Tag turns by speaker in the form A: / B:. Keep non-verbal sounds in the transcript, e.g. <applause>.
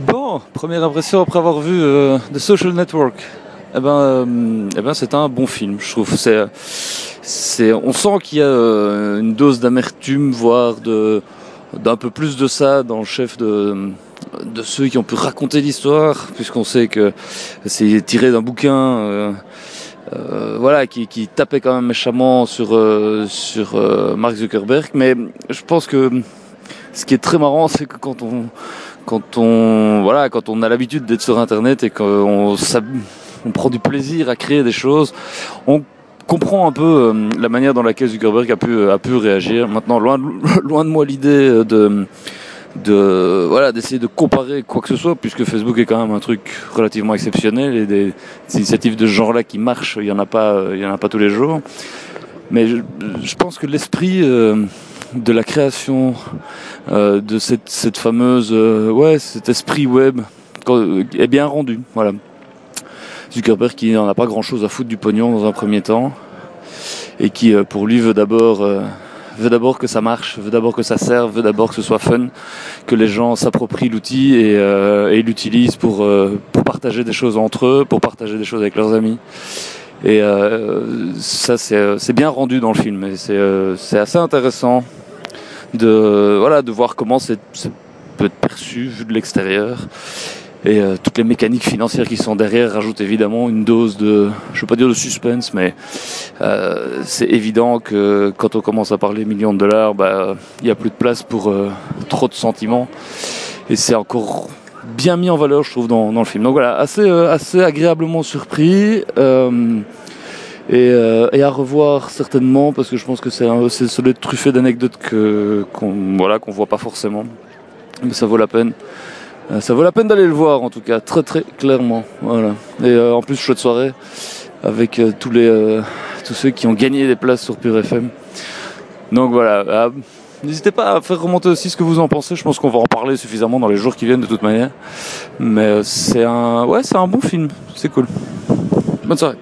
A: Bon, première impression après avoir vu euh, The Social Network. Eh ben, euh, eh ben, c'est un bon film, je trouve. C'est, c'est, on sent qu'il y a euh, une dose d'amertume, voire de, d'un peu plus de ça dans le chef de, de ceux qui ont pu raconter l'histoire, puisqu'on sait que c'est tiré d'un bouquin. Euh, euh, voilà, qui, qui, tapait quand même méchamment sur, euh, sur euh, Mark Zuckerberg. Mais je pense que ce qui est très marrant, c'est que quand on, quand on, voilà, quand on a l'habitude d'être sur Internet et qu'on on prend du plaisir à créer des choses, on comprend un peu euh, la manière dans laquelle Zuckerberg a pu, a pu réagir. Maintenant, loin, <laughs> loin de moi l'idée de de voilà d'essayer de comparer quoi que ce soit puisque Facebook est quand même un truc relativement exceptionnel et des, initiatives de ce genre-là qui marchent il y en a pas il y en a pas tous les jours mais je, pense que l'esprit euh, de la création euh, de cette, fameuse euh, ouais cet esprit web est bien rendu voilà Zuckerberg qui n'en a pas grand chose à foutre du pognon dans un premier temps et qui euh, pour lui veut d'abord euh, veut d'abord que ça marche, veut d'abord que ça serve, veut d'abord que ce soit fun, que les gens s'approprient l'outil et, euh, l'utilisent pour, euh, pour partager des choses entre eux, pour partager des choses avec leurs amis. Et euh, ça, c'est bien rendu dans le film. Et c'est euh, assez intéressant de, voilà, de voir comment c'est peut être perçu vu de l'extérieur. Et euh, toutes les mécaniques financières qui sont derrière rajoutent évidemment une dose de, je veux pas dire de suspense, mais euh, c'est évident que quand on commence à parler millions de dollars, il bah, n'y a plus de place pour euh, trop de sentiments. Et c'est encore bien mis en valeur, je trouve, dans, dans le film. Donc voilà, assez, assez agréablement surpris. Euh, et, à revoir certainement parce que je pense que c'est doit être truffé d'anecdotes qu'on voit pas forcément. Mais ça vaut la peine. Euh, ça vaut la peine d'aller le voir en tout cas très très clairement. Et euh, en plus chouette soirée avec tous les tous ceux qui ont gagné des places sur Pure FM donc voilà. Ah, n'hésitez pas à faire remonter aussi ce que vous en pensez. Je pense qu'on va en parler suffisamment dans les jours qui viennent de toute manière. Mais c'est un ouais c'est un bon film. C'est cool. Bonne soirée